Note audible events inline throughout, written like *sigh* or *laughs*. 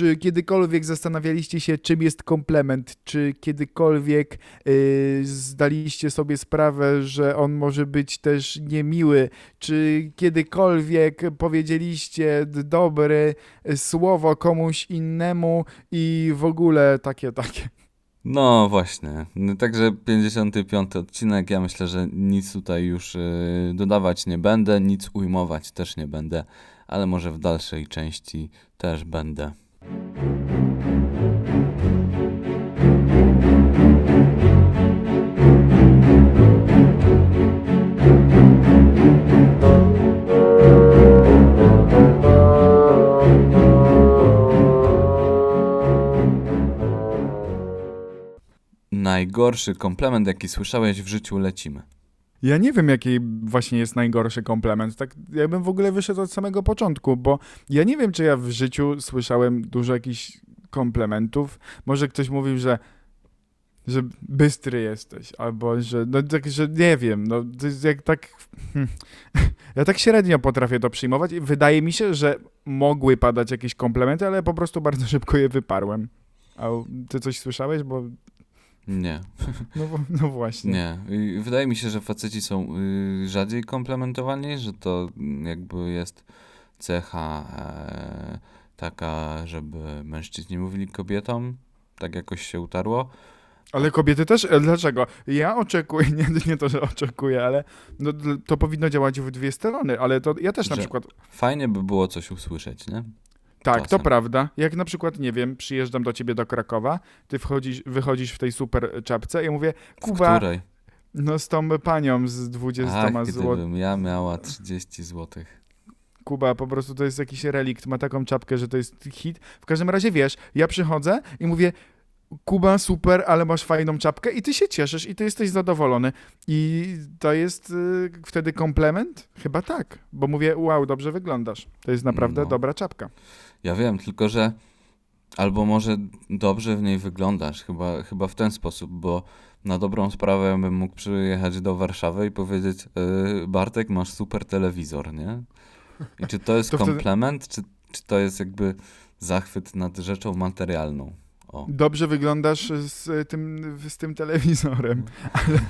Czy kiedykolwiek zastanawialiście się, czym jest komplement? Czy kiedykolwiek yy, zdaliście sobie sprawę, że on może być też niemiły? Czy kiedykolwiek powiedzieliście dobre słowo komuś innemu i w ogóle takie, takie? No właśnie. No, Także 55 odcinek. Ja myślę, że nic tutaj już y, dodawać nie będę, nic ujmować też nie będę, ale może w dalszej części też będę. Najgorszy komplement, jaki słyszałeś w życiu, lecimy. Ja nie wiem, jaki właśnie jest najgorszy komplement. Tak, ja bym w ogóle wyszedł od samego początku, bo ja nie wiem, czy ja w życiu słyszałem dużo jakichś komplementów. Może ktoś mówił, że, że bystry jesteś, albo że, no tak, że nie wiem, no to jest jak tak... hmm. *laughs* Ja tak średnio potrafię to przyjmować i wydaje mi się, że mogły padać jakieś komplementy, ale po prostu bardzo szybko je wyparłem. A ty coś słyszałeś? Bo Nie, no, no właśnie. nie. I Wydaje mi się, że faceci są y, rzadziej komplementowani, że to jakby jest cecha e, taka, żeby mężczyźni mówili kobietom. Tak jakoś się utarło. Ale kobiety też? E, Dlaczego? Ja oczekuję, *laughs* nie, nie to, że oczekuję, ale no, to powinno działać w dwie strony, ale to ja też na Że- przykład, Fajnie by było coś usłyszeć, nie? Tak, to prawda, jak na przykład, nie wiem, przyjeżdżam do ciebie do Krakowa, ty wchodzisz, wychodzisz w tej super czapce, ja mówię, W Kuba, której? no z tą panią z 20 Ach, zł, ja miała 30 złotych. Kuba, po prostu to jest jakiś relikt, ma taką czapkę, że to jest hit. W każdym razie, wiesz, ja przychodzę i mówię, Kuba, super, ale masz fajną czapkę i ty się cieszysz i ty jesteś zadowolony. I to jest y, wtedy komplement? Chyba tak, bo mówię, wow, dobrze wyglądasz. To jest naprawdę No. dobra czapka. Ja wiem, tylko że albo może dobrze w niej wyglądasz, chyba, chyba w ten sposób, bo na dobrą sprawę bym mógł przyjechać do Warszawy i powiedzieć yy, Bartek, masz super telewizor, nie? I czy to jest To wtedy- komplement, czy, czy to jest jakby zachwyt nad rzeczą materialną? O. Dobrze wyglądasz z tym, z tym telewizorem. Ale,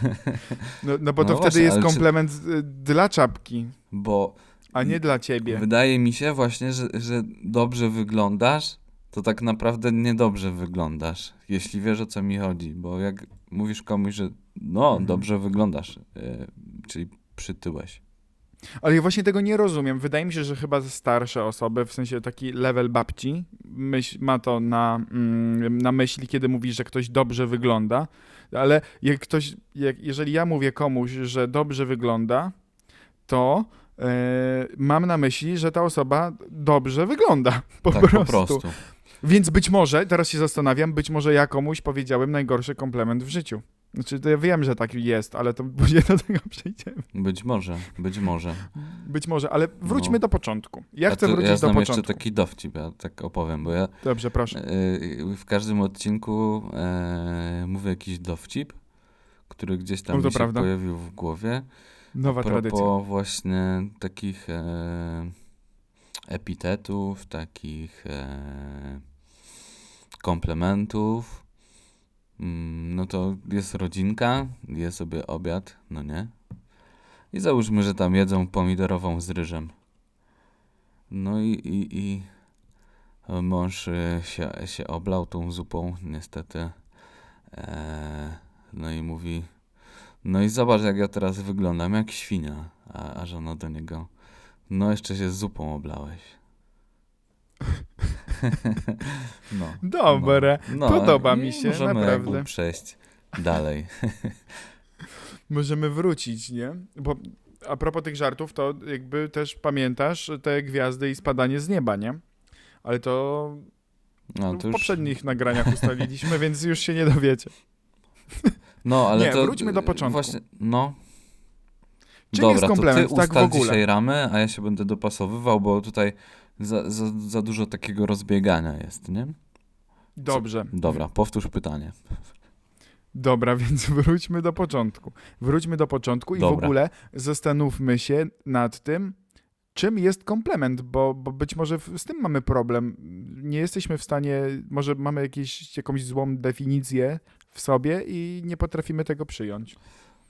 no, no bo to No wtedy właśnie, jest czy- komplement y, dla czapki, Bo a nie dla ciebie. wydaje mi się właśnie, że, że dobrze wyglądasz, to tak naprawdę niedobrze wyglądasz, jeśli wiesz o co mi chodzi, bo jak mówisz komuś, że no, Mhm. dobrze wyglądasz, yy, czyli przytyłeś. Ale ja właśnie tego nie rozumiem. Wydaje mi się, że chyba starsze osoby, w sensie taki level babci, myśl, ma to na, mm, na myśli, kiedy mówi, że ktoś dobrze wygląda. Ale jak ktoś, jak, jeżeli ja mówię komuś, że dobrze wygląda, to e, mam na myśli, że ta osoba dobrze wygląda. Po, tak prostu. po prostu. Więc być może, teraz się zastanawiam, być może ja komuś powiedziałem najgorszy komplement w życiu. Znaczy, to ja wiem, że tak jest, ale to *laughs* później do tego przejdziemy. Być może, być może. Być może, ale wróćmy No. do początku. Ja chcę to wrócić ja do początku. jeszcze taki dowcip, ja tak opowiem, bo ja Dobrze, proszę. yy, w każdym odcinku yy, mówię jakiś dowcip, który gdzieś tam No mi się prawda. pojawił w głowie. Nowa tradycja. właśnie takich e, epitetów, takich e, komplementów, no to jest rodzinka, je sobie obiad, no nie? I załóżmy, że tam jedzą pomidorową z ryżem. No i, i, i mąż e, się, się oblał tą zupą, niestety. E, no i mówi, no i zobacz, jak ja teraz wyglądam, jak świnia. A, a żona do niego, no jeszcze się zupą oblałeś. *laughs* *laughs* no. Dobre. No, Podoba i mi się, możemy naprawdę. jakby przejść dalej. *laughs* Możemy wrócić, nie? Bo a propos tych żartów, to jakby też pamiętasz te gwiazdy i spadanie z nieba, nie? Ale to No, w to już, poprzednich nagraniach ustaliliśmy, *laughs* więc już się nie dowiecie. no ale Nie, to wróćmy do początku. Właśnie, no. Czym Dobra, jest komplement, to ty tak w ustal dzisiaj ramy, a ja się będę dopasowywał, bo tutaj za, za, za dużo takiego rozbiegania jest, nie? Dobrze. Dobra, powtórz pytanie. Dobra, *laughs* więc wróćmy do początku. Wróćmy do początku i w Dobra. ogóle zastanówmy się nad tym, czym jest komplement, bo, bo być może w, z tym mamy problem. Nie jesteśmy w stanie, może mamy jakieś, jakąś złą definicję w sobie i nie potrafimy tego przyjąć.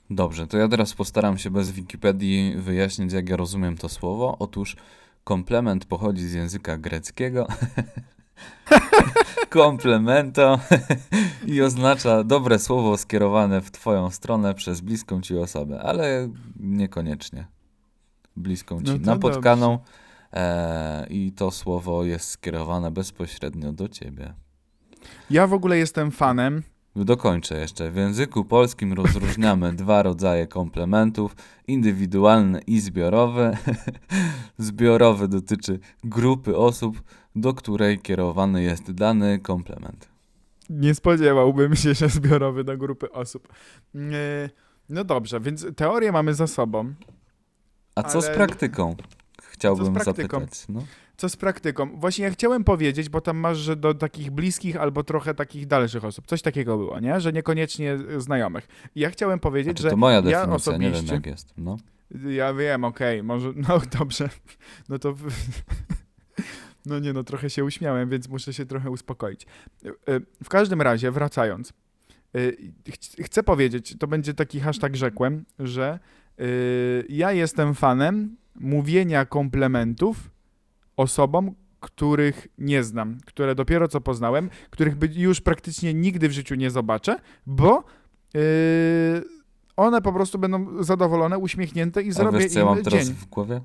Dobrze, to ja teraz postaram się bez Wikipedii wyjaśnić, jak ja rozumiem to słowo. Otóż komplement pochodzi z języka greckiego. *laughs* Komplemento i oznacza dobre słowo skierowane w Twoją stronę przez bliską Ci osobę, ale niekoniecznie bliską Ci No napotkaną. E, I to słowo jest skierowane bezpośrednio do Ciebie. Ja w ogóle jestem fanem. Dokończę jeszcze. W języku polskim rozróżniamy *laughs* dwa rodzaje komplementów: indywidualny i zbiorowy. *laughs* zbiorowy dotyczy grupy osób, do której kierowany jest dany komplement. Nie spodziewałbym się, że zbiorowy do grupy osób. No dobrze, więc teorię mamy za sobą. A co z Ale- praktyką? Chciałbym praktyką? zapytać. No. Co z praktyką? Właśnie ja chciałem powiedzieć, bo tam masz, że do takich bliskich albo trochę takich dalszych osób. Coś takiego było, nie? Że niekoniecznie znajomych. Ja chciałem powiedzieć, Znaczy, że to moja ja definicja, nie osobiście... wiem jak jest. No. Ja wiem, okej, może, no *laughs* dobrze, no to, *laughs* no nie no, trochę się uśmiałem, więc muszę się trochę uspokoić. Y, W każdym razie, wracając, ch- chcę powiedzieć, to będzie taki hashtag rzekłem, że y, ja jestem fanem mówienia komplementów osobom, których nie znam, które dopiero co poznałem, których już praktycznie nigdy w życiu nie zobaczę, bo yy, one po prostu będą zadowolone, uśmiechnięte i A zrobię wiesz co ja mam im teraz dzień. w głowie?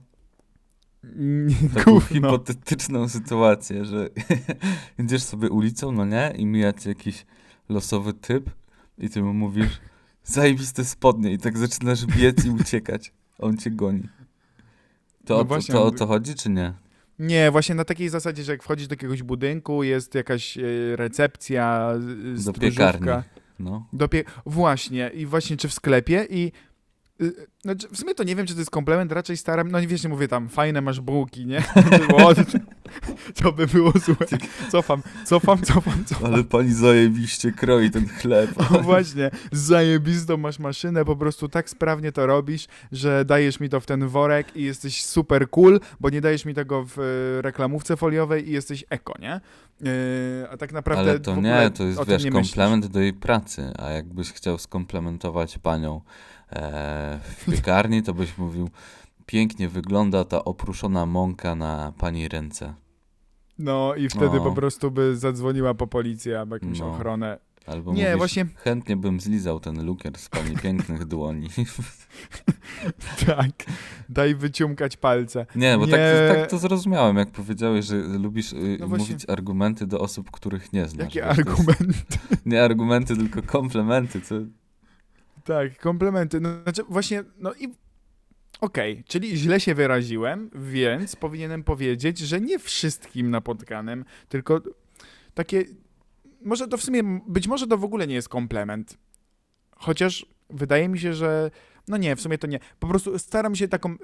*laughs* Taką Gówno. hipotetyczną sytuację, że *laughs* idziesz sobie ulicą, no nie? I mija cię jakiś losowy typ i ty mu mówisz zajebiste spodnie i tak zaczynasz biec i uciekać. On cię goni. To, No o, to, właśnie, to o mówię- to chodzi, czy nie? Nie, właśnie na takiej zasadzie, że jak wchodzisz do jakiegoś budynku, jest jakaś e, recepcja, Do piekarni. No. Do pie... Właśnie, i właśnie czy w sklepie i y, znaczy, w sumie to nie wiem, czy to jest komplement, raczej staram, no nie wiesz, nie mówię tam, fajne masz bułki, nie? *laughs* O, *laughs* to by było złe. Cofam, cofam, cofam, cofam. Ale pani zajebiście kroi ten chleb. *laughs* O, właśnie, zajebistą masz maszynę, po prostu tak sprawnie to robisz, że dajesz mi to w ten worek i jesteś super cool, bo nie dajesz mi tego w e, reklamówce foliowej i jesteś eko, nie? E, a tak naprawdę Ale to nie, to jest wiesz, nie myślisz. komplement do jej pracy. A jakbyś chciał skomplementować panią e, w piekarni, to byś mówił pięknie wygląda ta opruszona mąka na pani ręce. No i wtedy No. po prostu by zadzwoniła po policję albo jakąś No. ochronę. Albo Nie, mówisz, właśnie- chętnie bym zlizał ten lukier z pani *laughs* pięknych dłoni. *laughs* Tak, daj wyciumkać palce. Nie, bo Nie. Tak, tak to zrozumiałem, jak powiedziałeś, że lubisz y, No właśnie. mówić argumenty do osób, których nie znasz. Jakie jest- argumenty? *laughs* Nie argumenty, tylko komplementy. Co... Tak, komplementy. No, znaczy właśnie, no i okej, czyli źle się wyraziłem, więc powinienem powiedzieć, że nie wszystkim napotkanym, tylko takie, może to w sumie, być może to w ogóle nie jest komplement. Chociaż wydaje mi się, że no nie, w sumie to nie. Po prostu staram się taką y,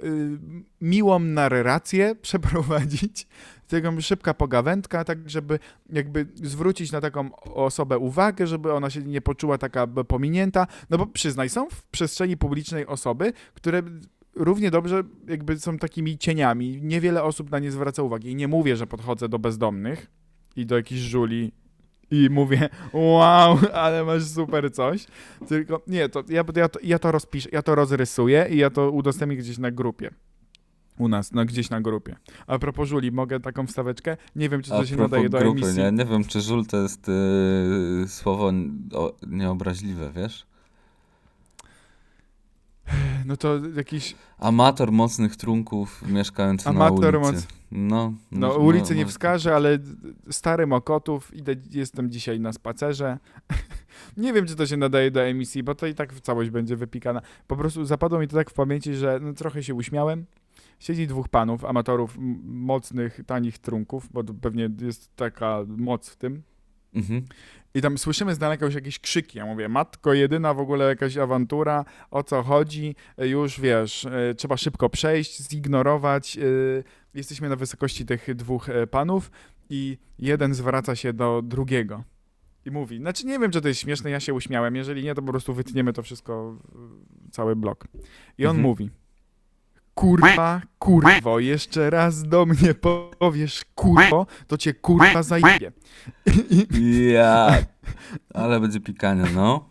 miłą narrację *laughs* przeprowadzić, taką szybka pogawędka, tak żeby jakby zwrócić na taką osobę uwagę, żeby ona się nie poczuła taka pominięta. No bo przyznaj, są w przestrzeni publicznej osoby, które równie dobrze jakby są takimi cieniami. Niewiele osób na nie zwraca uwagi. I nie mówię, że podchodzę do bezdomnych i do jakichś żuli i mówię, wow, ale masz super coś. Tylko nie, to ja, ja, to, ja to rozpiszę, ja to rozrysuję i ja to udostępnię gdzieś na grupie. U nas, no gdzieś na grupie. A propos żuli, mogę taką wstaweczkę? Nie wiem, czy to A się nadaje do grupy, emisji. nie? nie wiem, czy żul to jest y, słowo o, nieobraźliwe, wiesz? No to jakiś, Amator mocnych trunków mieszkający Amator na ulicy. moc- No, no moż- ulicy nie moż- wskażę, ale stary Mokotów, idę, jestem dzisiaj na spacerze. *laughs* nie wiem, czy to się nadaje do emisji, bo to i tak całość będzie wypikana. Po prostu zapadło mi to tak w pamięci, że no, trochę się uśmiałem. Siedzi dwóch panów, amatorów mocnych, tanich trunków, bo pewnie jest taka moc w tym. Mhm. I tam słyszymy z daleka już jakieś krzyki. Ja mówię, matko jedyna, w ogóle jakaś awantura, o co chodzi? E, Już wiesz, e, trzeba szybko przejść, zignorować. e, Jesteśmy na wysokości tych dwóch panów i jeden zwraca się do drugiego. I mówi, znaczy nie wiem, czy to jest śmieszne, ja się uśmiałem. Jeżeli nie, to po prostu wytniemy to wszystko, w- cały blok. I on Mhm. mówi, kurwa, kurwo, jeszcze raz do mnie powiesz kurwo, to cię kurwa zajebie. Ja. Ale będzie pikanie, no.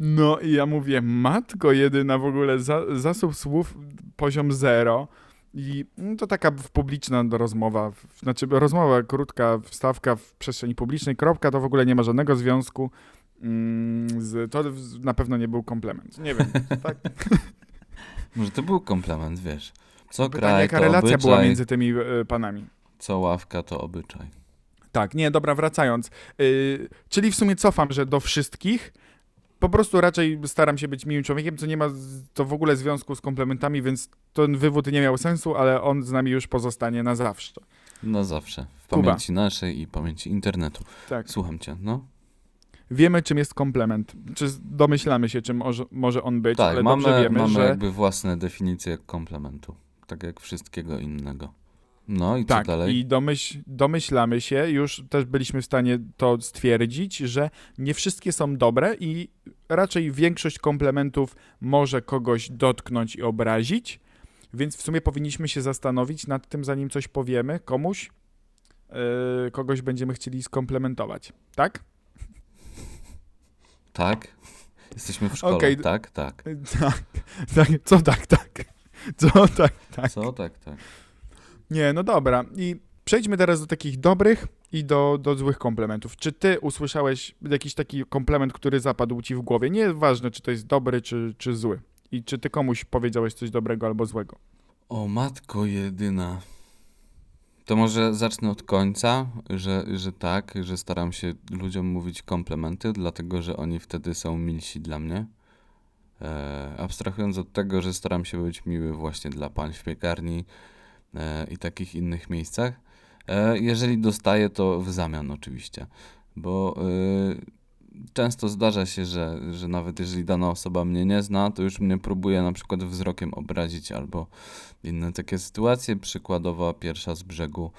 No i ja mówię, matko jedyna w ogóle, za, zasób słów poziom zero. I no, to taka publiczna rozmowa, znaczy rozmowa krótka, wstawka w przestrzeni publicznej, kropka, to w ogóle nie ma żadnego związku mm, z, to na pewno nie był komplement. Nie wiem, tak? Może to był komplement, wiesz. Co Pytanie, kraj, jaka to relacja obyczaj, była między tymi e, panami. co ławka, to obyczaj. Tak, nie, dobra, wracając. Yy, czyli w sumie cofam, że do wszystkich. Po prostu raczej staram się być miłym człowiekiem, co nie ma to w ogóle związku z komplementami, więc ten wywód nie miał sensu, ale on z nami już pozostanie na zawsze. Na zawsze. W Kuba. pamięci naszej i pamięci internetu. Tak. Słucham cię, no. Wiemy, czym jest komplement. Czy domyślamy się, czym może, może on być, Tak, ale mamy, dobrze wiemy, mamy że jakby własne definicje komplementu. Tak jak wszystkiego innego. No i tak, co dalej? i domyśl, domyślamy się, już też byliśmy w stanie to stwierdzić, że nie wszystkie są dobre i raczej większość komplementów może kogoś dotknąć i obrazić, więc w sumie powinniśmy się zastanowić nad tym, zanim coś powiemy komuś, yy, kogoś będziemy chcieli skomplementować, tak? Tak? Jesteśmy w szkole, Okej. tak? Tak. Tak, tak, co tak, tak, co tak, tak. Co? Tak, tak. Nie, no dobra. I przejdźmy teraz do takich dobrych i do, do złych komplementów. Czy ty usłyszałeś jakiś taki komplement, który zapadł ci w głowie? Nieważne, czy to jest dobry, czy, czy zły. I czy ty komuś powiedziałeś coś dobrego albo złego? O matko jedyna. To może zacznę od końca, że, że tak, że staram się ludziom mówić komplementy, dlatego że oni wtedy są milsi dla mnie. E, abstrahując od tego, że staram się być miły właśnie dla pań w piekarni e, i takich innych miejscach. E, jeżeli dostaję, to w zamian oczywiście, bo e, często zdarza się, że, że nawet jeżeli dana osoba mnie nie zna, to już mnie próbuje na przykład wzrokiem obrazić albo inne takie sytuacje. Przykładowa pierwsza z brzegu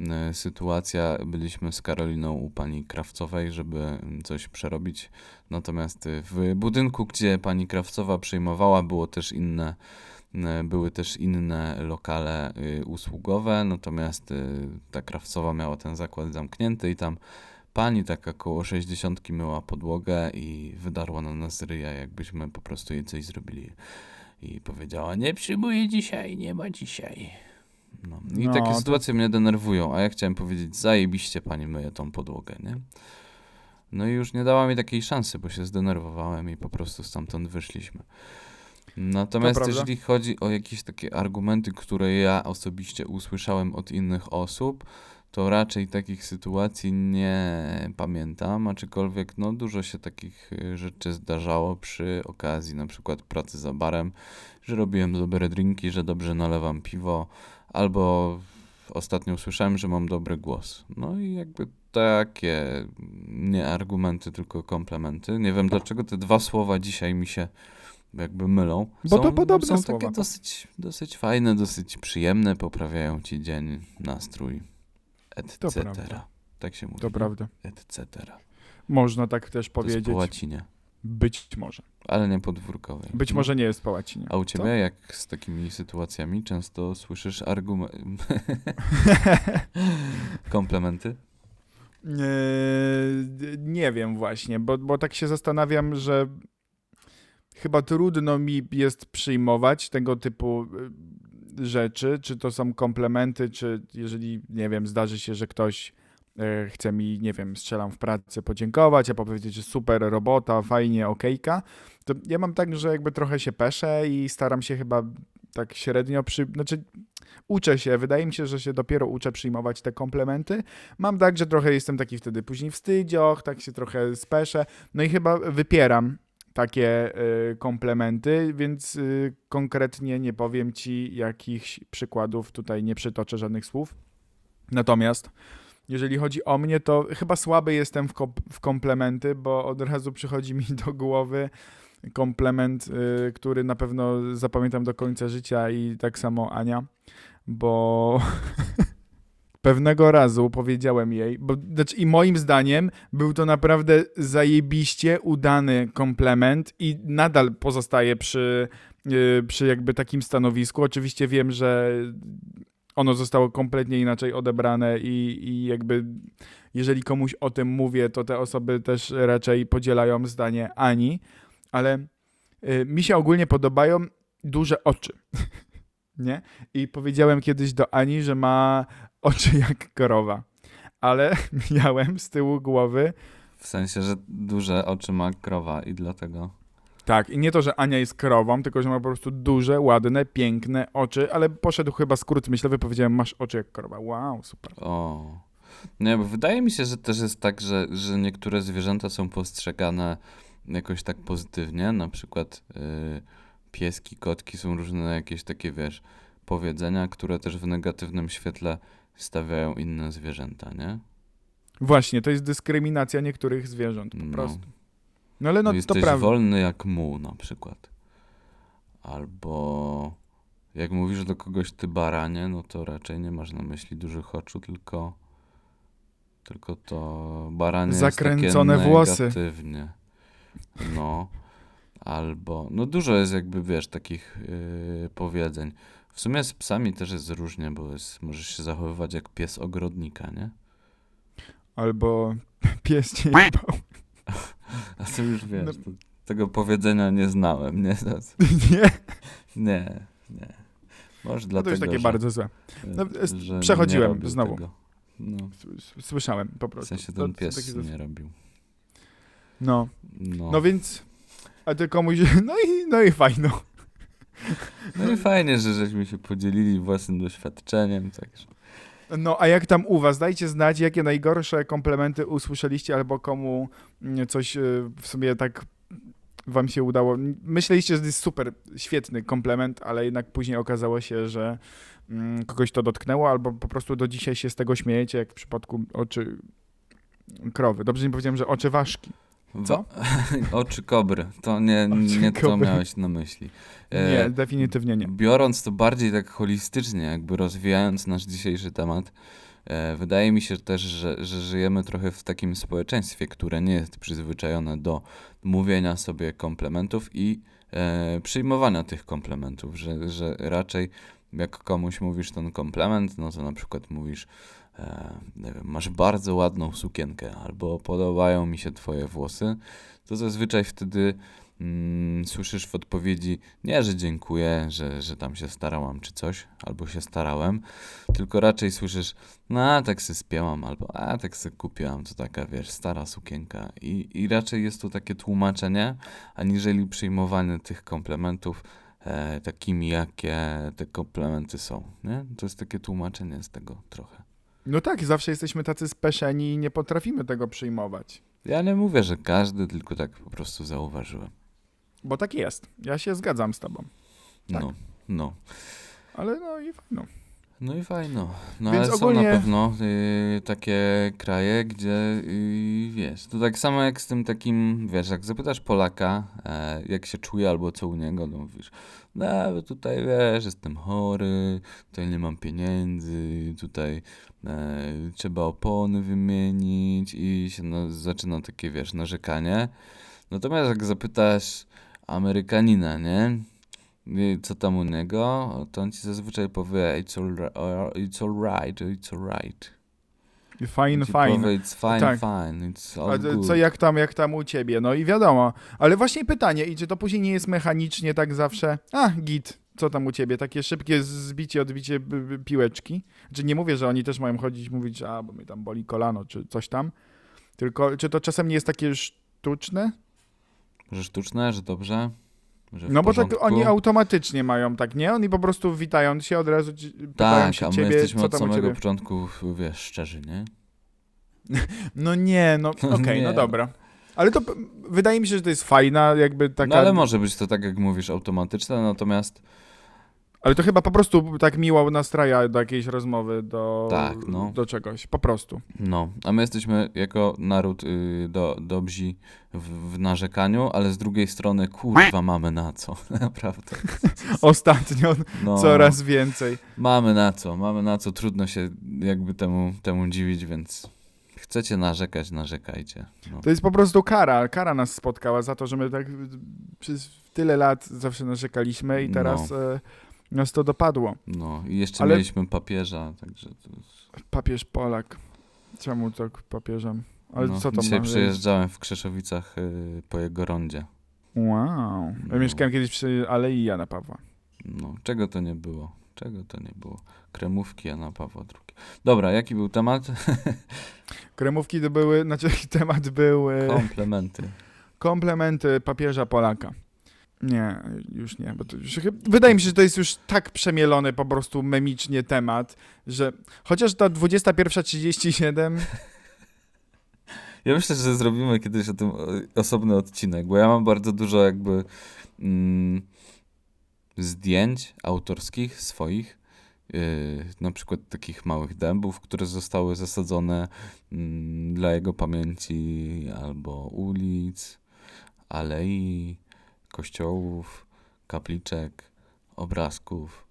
e, sytuacja. Byliśmy z Karoliną u pani Krawcowej, żeby coś przerobić. Natomiast e, w budynku, gdzie pani Krawcowa przyjmowała, było też inne, e, były też inne lokale usługowe. Natomiast ta Krawcowa miała ten zakład zamknięty i tam pani taka koło 60 myła podłogę i wydarła na nas ryja, jakbyśmy po prostu jej coś zrobili i powiedziała, nie przyjmuję dzisiaj, nie ma dzisiaj. No. I No, takie to- sytuacje mnie denerwują, a ja chciałem powiedzieć, zajebiście pani myje tą podłogę, nie? No i już nie dała mi takiej szansy, bo się zdenerwowałem i po prostu stamtąd wyszliśmy. Natomiast jeżeli chodzi o jakieś takie argumenty, które ja osobiście usłyszałem od innych osób, to raczej takich sytuacji nie pamiętam, aczkolwiek no dużo się takich y, rzeczy zdarzało przy okazji na przykład pracy za barem, że robiłem dobre drinki, że dobrze nalewam piwo, albo ostatnio usłyszałem, że mam dobry głos. No i jakby takie nie argumenty, tylko komplementy. Nie wiem dlaczego te dwa słowa dzisiaj mi się jakby mylą. Bo to podobne są słowa. takie dosyć, dosyć fajne, dosyć przyjemne, poprawiają ci dzień, nastrój, etc. Tak się mówi. To prawda. Etc. Można tak też To jest powiedzieć. po łacinie, Być może. ale nie podwórkowej. Być No. może nie jest po łacinie. A u ciebie, jak z takimi sytuacjami, często słyszysz argument... *laughs* komplementy? Eee, nie wiem właśnie, bo, bo tak się zastanawiam, że chyba trudno mi jest przyjmować tego typu rzeczy, czy to są komplementy, czy jeżeli, nie wiem, zdarzy się, że ktoś e, chce mi, nie wiem, strzelam w pracy, podziękować, a powiedzieć, że super robota, fajnie, okejka, to ja mam tak, że jakby trochę się peszę i staram się chyba tak średnio przy... Znaczy, uczę się, wydaje mi się, że się dopiero uczę przyjmować te komplementy, Mam tak, że trochę jestem taki wtedy później wstydzioch, tak się trochę speszę, no i chyba wypieram takie y, komplementy, więc y, konkretnie nie powiem ci jakichś przykładów, tutaj nie przytoczę żadnych słów. Natomiast jeżeli chodzi o mnie, to chyba słaby jestem w, w komplementy, bo od razu przychodzi mi do głowy komplement, y, który na pewno zapamiętam do końca życia i tak samo Ania, bo *laughs* pewnego razu powiedziałem jej, bo znaczy i moim zdaniem był to naprawdę zajebiście udany komplement i nadal pozostaje przy, yy, przy jakby takim stanowisku. Oczywiście wiem, że ono zostało kompletnie inaczej odebrane i, i jakby jeżeli komuś o tym mówię, to te osoby też raczej podzielają zdanie Ani, ale y, mi się ogólnie podobają duże oczy. *laughs* Nie? I powiedziałem kiedyś do Ani, że ma oczy jak krowa. Ale *laughs* miałem z tyłu głowy. W sensie, że duże oczy ma krowa i dlatego. Tak, i nie to, że Ania jest krową, tylko że ma po prostu duże, ładne, piękne oczy, ale poszedł chyba skrót myślowy, powiedziałem, masz oczy jak krowa. Wow, super. O. Nie, bo wydaje mi się, że też jest tak, że, że niektóre zwierzęta są postrzegane jakoś tak pozytywnie. Na przykład y, pieski, kotki są różne jakieś takie, wiesz, powiedzenia, które też w negatywnym świetle stawiają inne zwierzęta, nie? Właśnie, to jest dyskryminacja niektórych zwierząt po No. prostu. No ale no to Jesteś prawda. wolny jak muł na przykład. Albo jak mówisz do kogoś ty baranie, no to raczej nie masz na myśli dużych oczu, tylko tylko to baranie Zakręcone jest włosy. negatywnie. No. Albo, no dużo jest jakby, wiesz, takich yy, powiedzeń. W sumie z psami też jest różnie, bo jest, możesz się zachowywać jak pies ogrodnika, nie? Albo *laughs* pies cię jebał. *laughs* A to już wiesz, No. to, tego powiedzenia nie znałem, nie? *laughs* To, Nie, Nie, nie. Może no dlatego, to już takie że, bardzo złe. no, że s- nie przechodziłem znowu. Tego. No, Słyszałem po w prostu. sensie To- ten to pies nie robił. No, No. no więc, a ty komuś, no i, no i fajno. No i fajnie, że żeśmy się podzielili własnym doświadczeniem, także. No, a jak tam u was? Dajcie znać, jakie najgorsze komplementy usłyszeliście, albo komu mm, coś y, w sumie tak wam się udało. Myśleliście, że to jest super, świetny komplement, ale jednak później okazało się, że mm, kogoś to dotknęło, albo po prostu do dzisiaj się z tego śmiejecie, jak w przypadku oczy krowy. Dobrze nie powiedziałem, że oczy ważki. Co? *laughs* Oczy kobry. To nie, Oczy nie to kobry. miałeś na myśli. E, Nie, definitywnie nie. Biorąc to bardziej tak holistycznie, jakby rozwijając nasz dzisiejszy temat, e, wydaje mi się też, że, że żyjemy trochę w takim społeczeństwie, które nie jest przyzwyczajone do mówienia sobie komplementów i e, przyjmowania tych komplementów, że, że raczej jak komuś mówisz ten komplement, no to na przykład mówisz, wiem, masz bardzo ładną sukienkę, albo podobają mi się twoje włosy, to zazwyczaj wtedy mm, słyszysz w odpowiedzi nie, że dziękuję, że, że tam się starałam czy coś, albo się starałem, tylko raczej słyszysz, no a tak se spięłam, albo a tak se kupiłam, to taka, wiesz, stara sukienka. I, i raczej jest to takie tłumaczenie, aniżeli przyjmowanie tych komplementów e, takimi, jakie te komplementy są, nie? To jest takie tłumaczenie z tego trochę. No tak, zawsze jesteśmy tacy speszeni i nie potrafimy tego przyjmować. Ja nie mówię, że każdy, tylko tak po prostu zauważyłem. Bo tak jest. Ja się zgadzam z tobą. Tak. No, no. Ale no i fajno. No i fajno. No Więc ale ogólnie- są na pewno y, takie kraje, gdzie y, wiesz, to tak samo jak z tym takim, wiesz, jak zapytasz Polaka, e, jak się czuje albo co u niego, no mówisz, no bo tutaj wiesz, jestem chory, tutaj nie mam pieniędzy, tutaj e, trzeba opony wymienić i się no, zaczyna takie, wiesz, narzekanie. Natomiast jak zapytasz Amerykanina, nie? I co tam u niego, to on ci zazwyczaj powie it's all, ri- it's all right, it's all right. Fajne, On ci fajne. Powie, it's fine, Tak. fine, it's all good. co jak tam, jak tam u ciebie? No i wiadomo. Ale właśnie pytanie, i czy to później nie jest mechanicznie tak zawsze? A, git, co tam u ciebie? Takie szybkie zbicie, odbicie piłeczki. Czy nie mówię, że oni też mają chodzić mówić, a bo mnie tam boli kolano, czy coś tam. Tylko, czy to czasem nie jest takie sztuczne? Że sztuczne, że dobrze? No bo tak porządku? oni automatycznie mają, tak nie? Oni po prostu witając się od razu ci, Tak, się a my ciebie, jesteśmy od samego początku, wiesz, szczerzy, nie? *laughs* No nie, no *laughs* okej, Nie. no dobra. Ale to wydaje mi się, że to jest fajna jakby taka... No ale może być to tak, jak mówisz, automatyczne, natomiast Ale to chyba po prostu tak miło nastraja do jakiejś rozmowy, do, Tak, no. do czegoś, po prostu. No, a my jesteśmy jako naród y, do, dobrzy w, w narzekaniu, ale z drugiej strony, kurwa, mamy na co. *laughs* Naprawdę. Ostatnio No, coraz więcej. Mamy na co, mamy na co. Trudno się jakby temu, temu dziwić, więc chcecie narzekać, narzekajcie. No. To jest po prostu kara. Kara nas spotkała za to, że my tak przez tyle lat zawsze narzekaliśmy i teraz e, nas to dopadło. no. I jeszcze Ale- mieliśmy papieża, także to jest... Papież Polak. Czemu tak papieżem? Ale no. co to Dzisiaj przejeżdżałem w Krzeszowicach y, po jego rondzie. Wow. Ja No. mieszkałem kiedyś przy Alei Jana Pawła. No, czego to nie było? Czego to nie było? Kremówki Jana Pawła II. Dobra, jaki był temat? *laughs* Kremówki to były, znaczy *laughs* temat był e, Komplementy. komplementy papieża Polaka. Nie, już nie, bo to już, wydaje mi się, że to jest już tak przemielony po prostu memicznie temat, że chociaż ta 21.37 Ja myślę, że zrobimy kiedyś o tym osobny odcinek, bo ja mam bardzo dużo jakby mm, zdjęć autorskich swoich, yy, na przykład takich małych dębów, które zostały zasadzone mm, dla jego pamięci, albo ulic, alei, kościołów, kapliczek, obrazków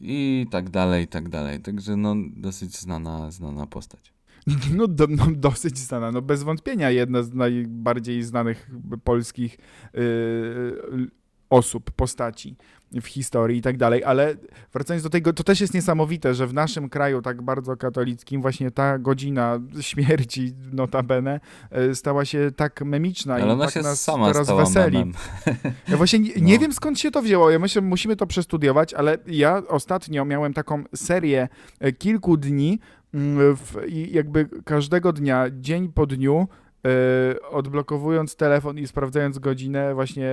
i tak dalej, i tak dalej. Także no dosyć znana, znana postać. *laughs* No, do, no dosyć znana, no bez wątpienia jedna z najbardziej znanych polskich yy, osób, postaci w historii i tak dalej, ale wracając do tego, to też jest niesamowite, że w naszym kraju tak bardzo katolickim właśnie ta godzina śmierci notabene yy, stała się tak memiczna Ale i ona tak się nas sama teraz weseli. memem. Ja właśnie nie, nie No. wiem skąd się to wzięło. Ja myślę, musimy to przestudiować, ale ja ostatnio miałem taką serię e, kilku dni mm, w, i jakby każdego dnia, dzień po dniu, e, odblokowując telefon i sprawdzając godzinę, właśnie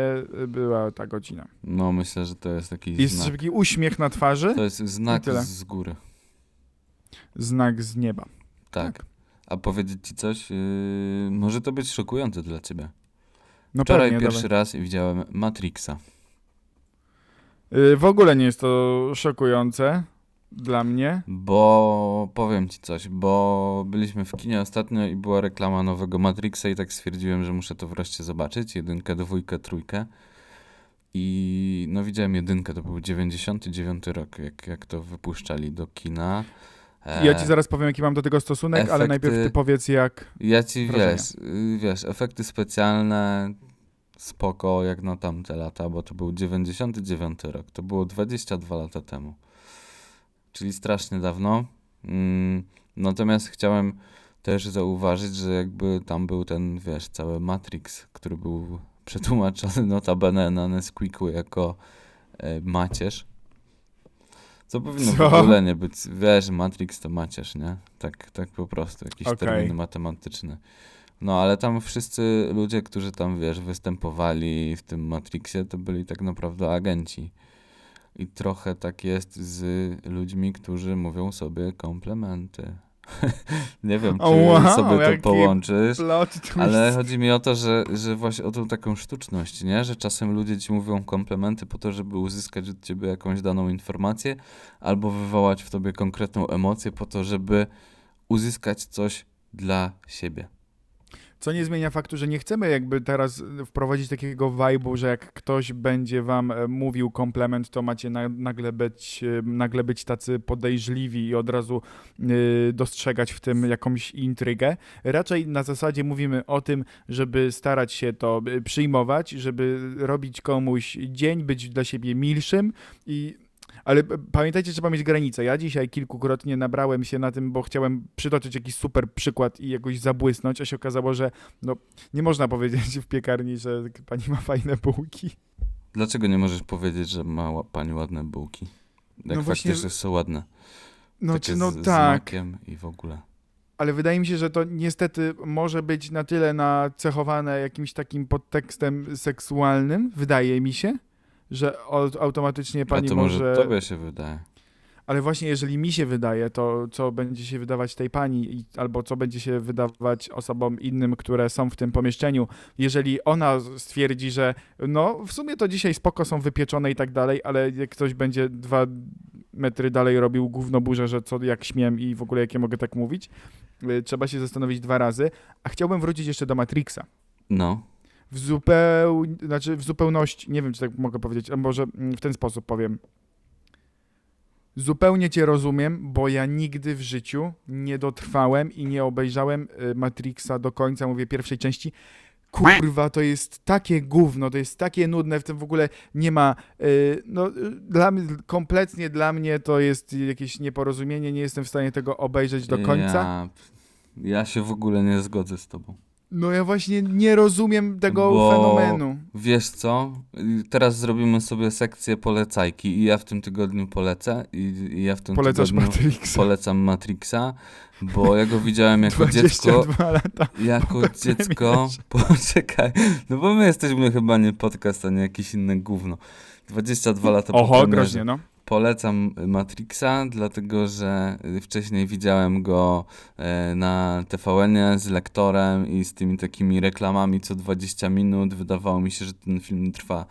była ta godzina. No myślę, że to jest taki Jest znak. taki uśmiech na twarzy, To jest znak z góry. znak z nieba. Tak. A powiedzieć ci coś? Yy, może to być szokujące dla ciebie. No Wczoraj pewnie, pierwszy dawaj. raz widziałem Matrixa. Y, W ogóle nie jest to szokujące dla mnie. Bo powiem ci coś, bo byliśmy w kinie ostatnio i była reklama nowego Matrixa i tak stwierdziłem, że muszę to wreszcie zobaczyć. Jedynkę, dwójkę, trójkę. I no widziałem jedynkę, to był 99 rok, jak, jak to wypuszczali do kina. E, Ja ci zaraz powiem, jaki mam do tego stosunek, ale efekty- najpierw ty powiedz, jak... Ja ci Wrażenia. wiesz, wiesz, efekty specjalne spoko jak na tamte lata, bo to był 99 rok, to było 22 lata temu. Czyli strasznie dawno. Mm, natomiast chciałem też zauważyć, że jakby tam był ten, wiesz, cały Matrix, który był przetłumaczony *laughs* notabene na Nesquiku jako e, macierz. Co powinno Co? w ogóle nie być, wiesz, Matrix to macierz, nie? Tak, tak po prostu, jakiś Okej. termin matematyczny. No, ale tam wszyscy ludzie, którzy tam, wiesz, występowali w tym Matrixie, to byli tak naprawdę agenci. I trochę tak jest z ludźmi, którzy mówią sobie komplementy. *laughs* Nie wiem, czy wow, sobie to połączysz. Ale chodzi mi o to, że, że właśnie o tą taką sztuczność, nie? Że czasem ludzie ci mówią komplementy po to, żeby uzyskać od ciebie jakąś daną informację, albo wywołać w tobie konkretną emocję po to, żeby uzyskać coś dla siebie. Co nie zmienia faktu, że nie chcemy jakby teraz wprowadzić takiego vibe'u, że jak ktoś będzie wam e, mówił komplement, to macie na, nagle, być, e, nagle być tacy podejrzliwi i od razu y, dostrzegać w tym jakąś intrygę. Raczej na zasadzie mówimy o tym, żeby starać się to przyjmować, żeby robić komuś dzień, być dla siebie milszym i ale p- pamiętajcie, trzeba mieć granice. Ja dzisiaj kilkukrotnie nabrałem się na tym, bo chciałem przytoczyć jakiś super przykład i jakoś zabłysnąć, a się okazało, że no, nie można *laughs* powiedzieć w piekarni, że pani ma fajne bułki. Dlaczego nie możesz powiedzieć, że ma pani ładne bułki? Jak No właśnie- faktycznie są ładne. No, Takie czy, no z, tak, znakiem i w ogóle. ale wydaje mi się, że to niestety może być na tyle nacechowane jakimś takim podtekstem seksualnym, wydaje mi się, że automatycznie A pani to może może... tobie się wydaje. Ale właśnie jeżeli mi się wydaje, to co będzie się wydawać tej pani, albo co będzie się wydawać osobom innym, które są w tym pomieszczeniu, jeżeli ona stwierdzi, że no w sumie to dzisiaj spoko są wypieczone i tak dalej, ale jak ktoś będzie dwa metry dalej robił gówno burzę, że co jak śmiem i w ogóle jakie mogę tak mówić, y, trzeba się zastanowić dwa razy. A chciałbym wrócić jeszcze do Matrixa. No. W zupeł... znaczy w zupełności, nie wiem czy tak mogę powiedzieć, a może mm, w ten sposób powiem. Zupełnie cię rozumiem, bo ja nigdy w życiu nie dotrwałem i nie obejrzałem y, Matrixa do końca, mówię pierwszej części. Kurwa, to jest takie gówno, to jest takie nudne, w tym w ogóle nie ma, y, no y, dla kompletnie dla mnie to jest jakieś nieporozumienie, nie jestem w stanie tego obejrzeć do końca. Ja, ja się w ogóle nie zgodzę z tobą. No ja właśnie nie rozumiem tego Bo- fenomenu. Wiesz co? Teraz zrobimy sobie sekcję polecajki i ja w tym tygodniu polecę i, i ja w tym Polecasz tygodniu Matrixa. polecam Matrixa, bo ja go widziałem jako *laughs* dziecko. 22 lata. Jako po dziecko, premierze. *laughs* poczekaj, no bo my jesteśmy chyba nie podcast, a nie jakieś inne gówno. 22 lata po Oho, premierze. groźnie, no. Polecam Matrixa, dlatego że wcześniej widziałem go e, na TVN-ie z lektorem i z tymi takimi reklamami co 20 minut. Wydawało mi się, że ten film trwa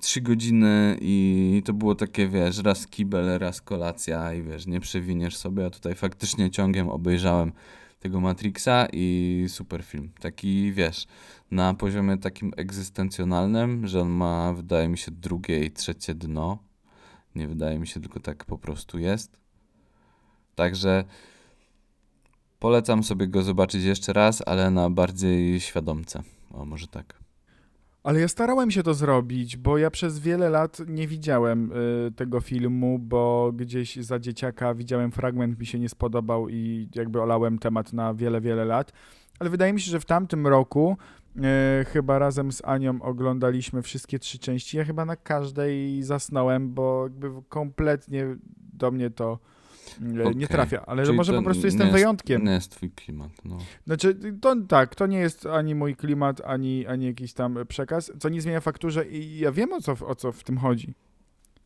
3 godziny i to było takie, wiesz, raz kibel, raz kolacja i wiesz, nie przewiniesz sobie, a tutaj faktycznie ciągiem obejrzałem tego Matrixa i super film. Taki, wiesz, na poziomie takim egzystencjonalnym, że on ma, wydaje mi się, drugie i trzecie dno. Nie wydaje mi się, tylko tak po prostu jest. Także polecam sobie go zobaczyć jeszcze raz, ale na bardziej świadomce. O, może tak. Ale ja starałem się to zrobić, bo ja przez wiele lat nie widziałem y, tego filmu, bo gdzieś za dzieciaka widziałem fragment, mi się nie spodobał i jakby olałem temat na wiele, wiele lat. Ale wydaje mi się, że w tamtym roku y, chyba razem z Anią oglądaliśmy wszystkie trzy części. Ja chyba na każdej zasnąłem, bo jakby kompletnie do mnie to y, nie Okej. trafia. Ale Czyli może po prostu jestem jest- wyjątkiem. Nie jest twój klimat, no. Znaczy, to tak, to nie jest ani mój klimat, ani, ani jakiś tam przekaz, co nie zmienia faktu, że i ja wiem o co, w- o co w tym chodzi.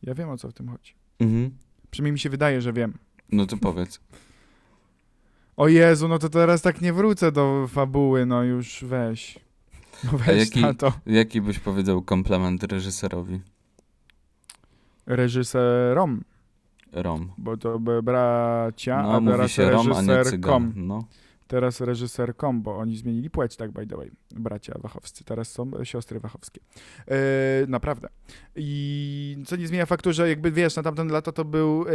Ja wiem o co w tym chodzi. Mhm. Przynajmniej mi się wydaje, że wiem. No to powiedz. O Jezu, no to teraz tak nie wrócę do fabuły, no już weź. No weź jaki- na to. Jaki byś powiedział komplement reżyserowi? Reżyserom, Rom. bo to by bracia, No, a teraz się Rom, reżyserkom. Cygan. No. Teraz reżyserkom, bo oni zmienili płeć, tak by the way. Bracia Wachowscy, teraz są siostry Wachowskie. E, naprawdę. I co nie zmienia faktu, że jakby wiesz, na tamten lata to był e,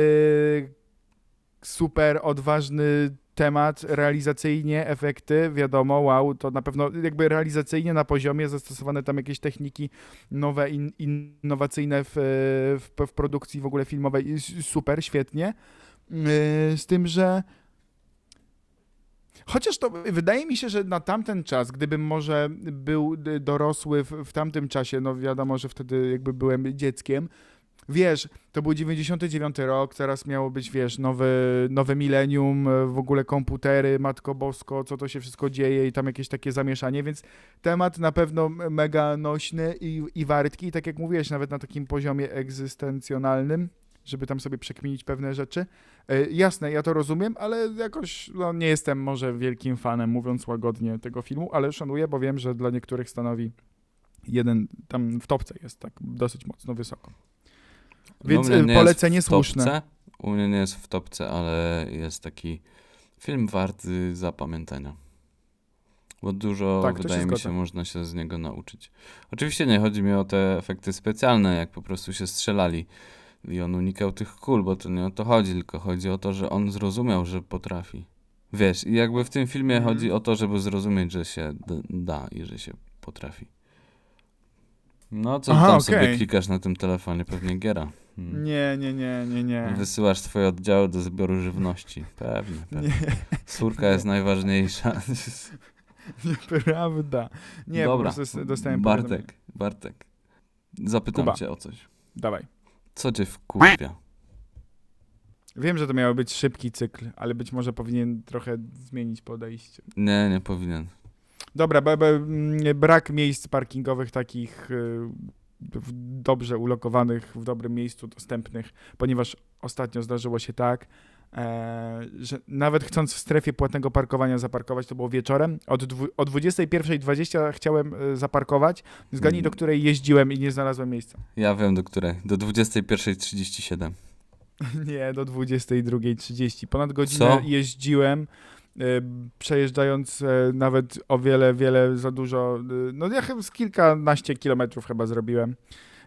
super odważny temat, realizacyjnie, efekty, wiadomo, wow, to na pewno jakby realizacyjnie na poziomie zastosowane tam jakieś techniki nowe, in, innowacyjne w, w, w produkcji w ogóle filmowej, super, świetnie. E, Z tym, że Chociaż to wydaje mi się, że na tamten czas, gdybym może był dorosły w, w tamtym czasie, no wiadomo, że wtedy jakby byłem dzieckiem, wiesz, to był 99 rok, teraz miało być, wiesz, nowe, nowe milenium, e, w ogóle komputery, Matko Bosko, co to się wszystko dzieje i tam jakieś takie zamieszanie, więc temat na pewno mega nośny i, i wartki, i tak jak mówiłeś, nawet na takim poziomie egzystencjonalnym, żeby tam sobie przekminić pewne rzeczy. E, Jasne, ja to rozumiem, ale jakoś no, nie jestem może wielkim fanem, mówiąc łagodnie, tego filmu, ale szanuję, bo wiem, że dla niektórych stanowi jeden, tam w topce jest tak dosyć mocno wysoko. Więc, mnie y, polecenie słuszne. U mnie nie jest w topce, ale jest taki film warty zapamiętania. Bo dużo, Tak, się wydaje mi się, zgodzę. można się z niego nauczyć. Oczywiście nie chodzi mi o te efekty specjalne, jak po prostu się strzelali i on unikał tych kul, bo to nie o to chodzi, tylko chodzi o to, że on zrozumiał, że potrafi. Wiesz, i jakby w tym filmie Mhm. chodzi o to, żeby zrozumieć, że się da i że się potrafi. No, co Aha, tam okej. sobie klikasz na tym telefonie? Pewnie giera. Hmm. Nie, nie, nie, nie, nie. Wysyłasz swoje oddziały do zbioru żywności. Pewnie, pewnie. Nie, Córka jest *laughs* najważniejsza. nieprawda. Nie, po Dobra, prostu dostałem powiadomienie. Bartek, Bartek. Zapytam Kuba. cię o coś. Dawaj. Co cię wkurwia? Wiem, że to miał być szybki cykl, ale być może powinien trochę zmienić podejście. Nie, nie powinien. Dobra, mm, brak miejsc parkingowych takich y, dobrze ulokowanych, w dobrym miejscu, dostępnych, ponieważ ostatnio zdarzyło się tak, e, że nawet chcąc w strefie płatnego parkowania zaparkować, to było wieczorem, od, dwu, o 21.20 chciałem e, zaparkować, zgadnij do Mm. której jeździłem i nie znalazłem miejsca. Ja wiem do której. Do 21.37. *laughs* Nie, do 22.30. Ponad godzinę Co? jeździłem, przejeżdżając e, nawet o wiele, wiele za dużo. e, no ja chyba z kilkanaście kilometrów chyba zrobiłem.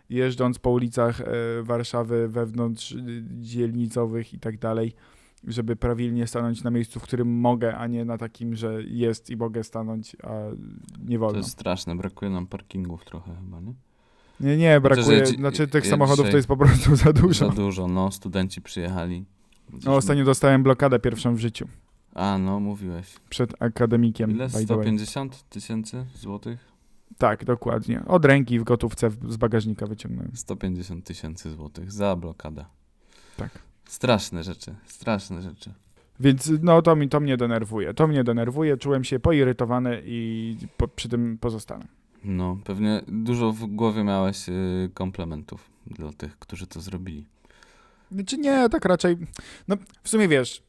Jeżdżąc po ulicach e, Warszawy, wewnątrz e, dzielnicowych i tak dalej, żeby prawilnie stanąć na miejscu, w którym mogę, a nie na takim, że jest i mogę stanąć, a nie To wolno. jest straszne, brakuje nam parkingów trochę chyba, nie? Nie, nie, brakuje. ja dzi- znaczy tych ja samochodów to jest po prostu za dużo. Za dużo, no, studenci przyjechali. No, ostatnio dostałem blokadę pierwszą w życiu. A, no, mówiłeś. Przed akademikiem. Ile? by the way. 150 tysięcy złotych? Tak, dokładnie. Od ręki w gotówce z bagażnika wyciągnąłem. 150 tysięcy złotych za blokadę. Tak. Straszne rzeczy, straszne rzeczy. Więc no to, mi, to mnie denerwuje. To mnie denerwuje. Czułem się poirytowany i po, przy tym pozostanę. No, pewnie dużo w głowie miałeś y, komplementów dla tych, którzy to zrobili. Czy nie, tak raczej. No w sumie wiesz,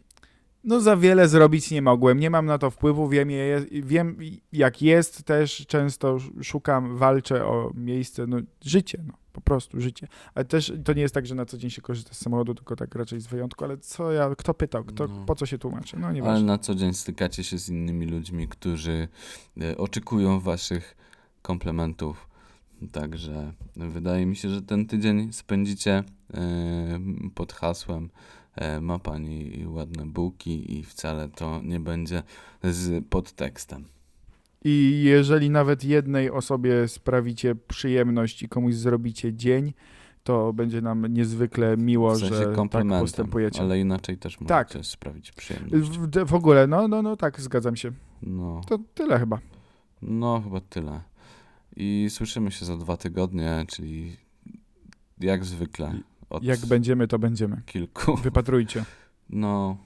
no za wiele zrobić nie mogłem. Nie mam na to wpływu. Wiem, je, wiem jak jest też. Często szukam, walczę o miejsce. No życie, no po prostu życie. Ale też to nie jest tak, że na co dzień się korzysta z samochodu, tylko tak raczej z wyjątku. Ale co ja, kto pytał, kto, No. po co się tłumaczy? No Ale nieważne. na co dzień stykacie się z innymi ludźmi, którzy y, oczekują waszych komplementów. Także wydaje mi się, że ten tydzień spędzicie y, pod hasłem e, ma pani ładne bułki i wcale to nie będzie z podtekstem. I jeżeli nawet jednej osobie sprawicie przyjemność i komuś zrobicie dzień, to będzie nam niezwykle miło, W sensie że tak postępujecie. ale inaczej też Tak. możecie sprawić przyjemność. W, w ogóle, no, no, no tak, zgadzam się. No, To tyle chyba. no chyba tyle. I słyszymy się za dwa tygodnie, czyli jak zwykle Jak będziemy, to będziemy. kilku. Wypatrujcie. No,